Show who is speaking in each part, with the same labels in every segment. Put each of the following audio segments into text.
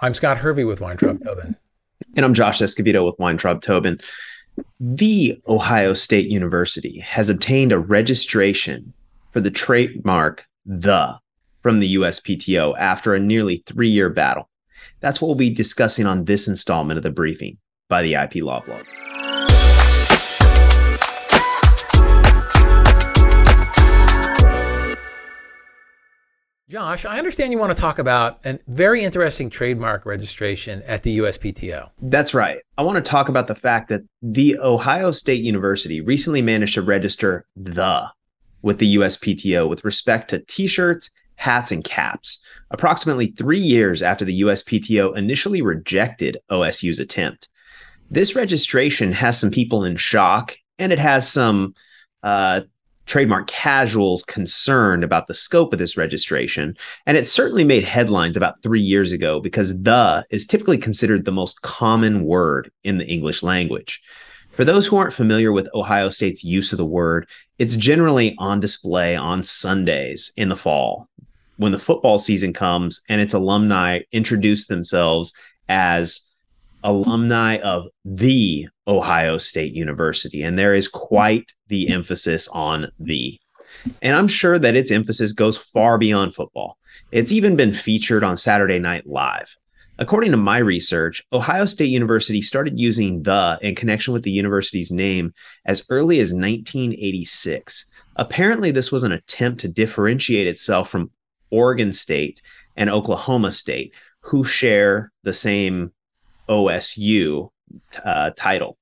Speaker 1: I'm Scott Hervey with Weintraub Tobin.
Speaker 2: And I'm Josh Escovedo with Weintraub Tobin. The Ohio State University has obtained a registration for the trademark the from the USPTO after a nearly three year battle. That's what we'll be discussing on this installment of the briefing by the IP Law Blog.
Speaker 1: Josh, I understand you want to talk about a very interesting trademark registration at the USPTO.
Speaker 2: That's right. I want to talk about the fact that the Ohio State University recently managed to register the with the USPTO with respect to t shirts, hats, and caps, approximately three years after the USPTO initially rejected OSU's attempt. This registration has some people in shock and it has some uh, trademark casuals concerned about the scope of this registration. And it certainly made headlines about three years ago because the is typically considered the most common word in the English language. For those who aren't familiar with Ohio State's use of the word, it's generally on display on Sundays in the fall when the football season comes and its alumni introduce themselves as alumni of the Ohio State University. And there is quite the emphasis on the. And I'm sure that its emphasis goes far beyond football. It's even been featured on Saturday Night Live. According to my research, Ohio State University started using the in connection with the university's name as early as 1986. Apparently, this was an attempt to differentiate itself from Oregon State and Oklahoma State, who share the same OSU uh, title.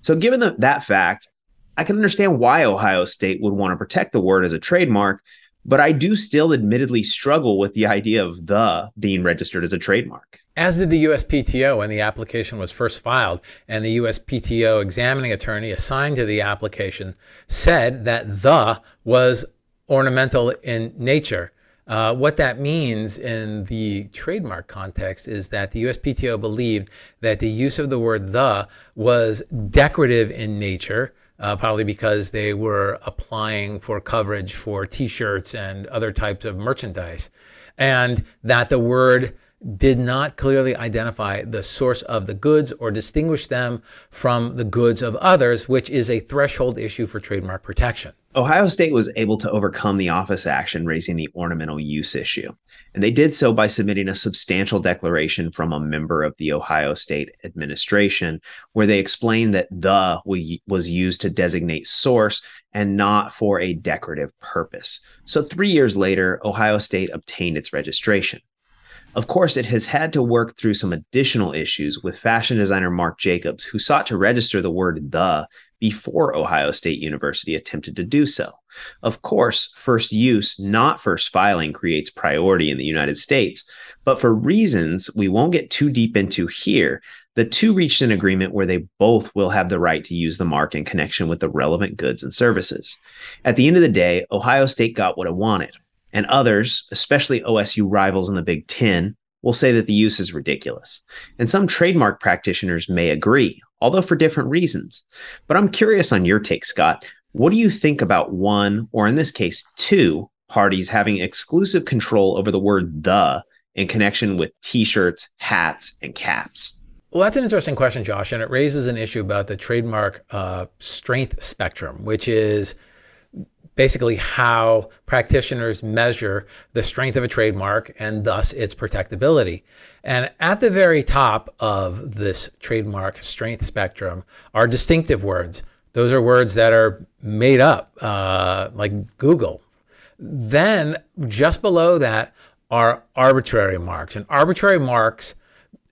Speaker 2: So, given the, that fact, I can understand why Ohio State would want to protect the word as a trademark, but I do still admittedly struggle with the idea of the being registered as a trademark.
Speaker 1: As did the USPTO when the application was first filed, and the USPTO examining attorney assigned to the application said that the was ornamental in nature uh, what that means in the trademark context is that the USPTO believed that the use of the word the was decorative in nature, uh, probably because they were applying for coverage for t shirts and other types of merchandise, and that the word did not clearly identify the source of the goods or distinguish them from the goods of others, which is a threshold issue for trademark protection.
Speaker 2: Ohio State was able to overcome the office action raising the ornamental use issue. And they did so by submitting a substantial declaration from a member of the Ohio State administration, where they explained that the was used to designate source and not for a decorative purpose. So, three years later, Ohio State obtained its registration. Of course, it has had to work through some additional issues with fashion designer Marc Jacobs, who sought to register the word the before Ohio State University attempted to do so. Of course, first use, not first filing, creates priority in the United States, but for reasons we won't get too deep into here, the two reached an agreement where they both will have the right to use the mark in connection with the relevant goods and services. At the end of the day, Ohio State got what it wanted and others, especially OSU rivals in the Big Ten, will say that the use is ridiculous. And some trademark practitioners may agree, although for different reasons. But I'm curious on your take, Scott. What do you think about one, or in this case, two parties having exclusive control over the word the in connection with t shirts, hats, and caps?
Speaker 1: Well, that's an interesting question, Josh, and it raises an issue about the trademark uh, strength spectrum, which is basically how practitioners measure the strength of a trademark and thus its protectability. And at the very top of this trademark strength spectrum are distinctive words. Those are words that are made up, uh, like Google. Then just below that are arbitrary marks. And arbitrary marks,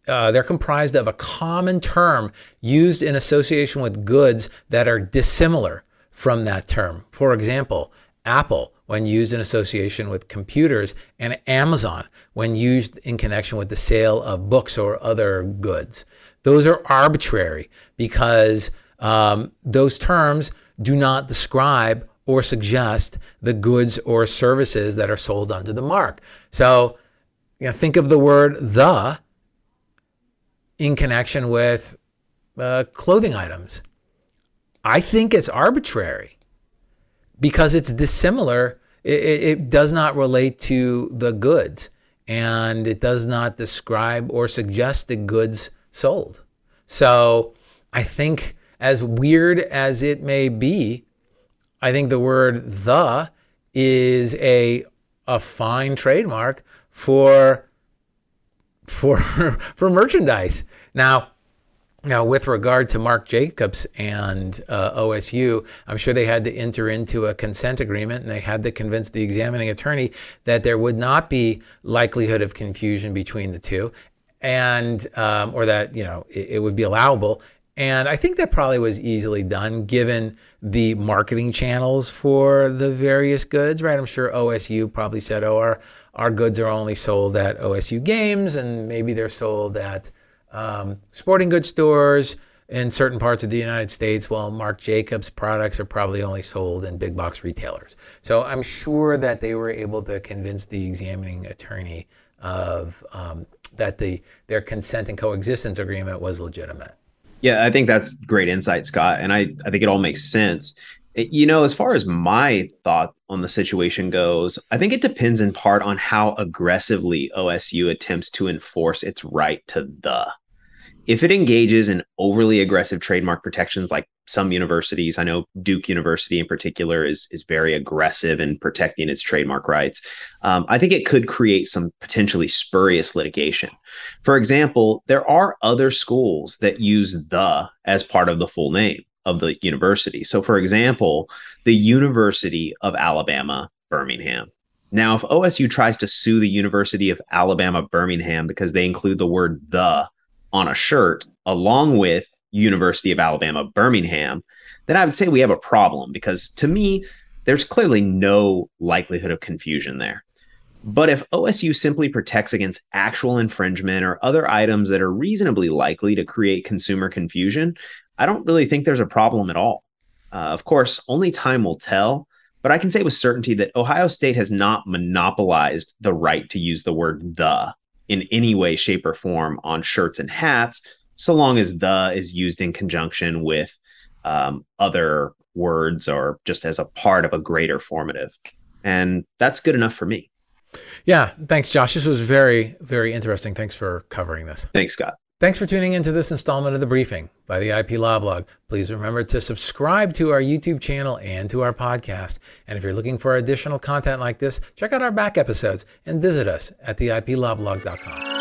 Speaker 1: uh, they're comprised of a common term used in association with goods that are dissimilar from that term. For example, Apple when used in association with computers, and Amazon when used in connection with the sale of books or other goods. Those are arbitrary because um, those terms do not describe or suggest the goods or services that are sold under the mark. So, you know, think of the word the in connection with uh, clothing items. I think it's arbitrary because it's dissimilar. It, it, does not relate to the goods. and it does not describe or suggest the goods sold. So I think, as weird as it may be, I think the word the is a a fine trademark for for for merchandise. Now, now, with regard to Marc Jacobs and uh, OSU, I'm sure they had to enter into a consent agreement and they had to convince the examining attorney that there would not be likelihood of confusion between the two, and um, or that you know it, it would be allowable. And I think that probably was easily done given the marketing channels for the various goods, right? I'm sure OSU probably said, oh, our, our goods are only sold at OSU games, and maybe they're sold at um, sporting goods stores in certain parts of the United States, while Marc Jacobs products are probably only sold in big box retailers. So I'm sure that they were able to convince the examining attorney of um, that the their consent and coexistence agreement was legitimate.
Speaker 2: Yeah, I think that's great insight, Scott, and I I think it all makes sense. It, you know, as far as my thought on the situation goes, I think it depends in part on how aggressively OSU attempts to enforce its right to the if it engages in overly aggressive trademark protections like some universities i know duke university in particular is is very aggressive in protecting its trademark rights. Um, i think it could create some potentially spurious litigation. For example there are other schools that use the as part of the full name of the university. So for example the university of alabama birmingham. Now if osu tries to sue the university of alabama birmingham because they include the word the on a shirt along with University of Alabama Birmingham, then I would say we have a problem because to me, there's clearly no likelihood of confusion there. But if OSU simply protects against actual infringement or other items that are reasonably likely to create consumer confusion, I don't really think there's a problem at all. Uh, of course, only time will tell, but I can say with certainty that Ohio State has not monopolized the right to use the word the in any way, shape, or form on shirts and hats, so long as the is used in conjunction with um, other words or just as a part of a greater formative. And that's good enough for me.
Speaker 1: Yeah. Thanks, Josh. This was very, very interesting. Thanks for covering this.
Speaker 2: Thanks, Scott.
Speaker 1: Thanks for tuning into this installment of the briefing by the IP Law Blog. Please remember to subscribe to our YouTube channel and to our podcast. And if you're looking for additional content like this, check out our back episodes and visit us at the IPLawblog.com.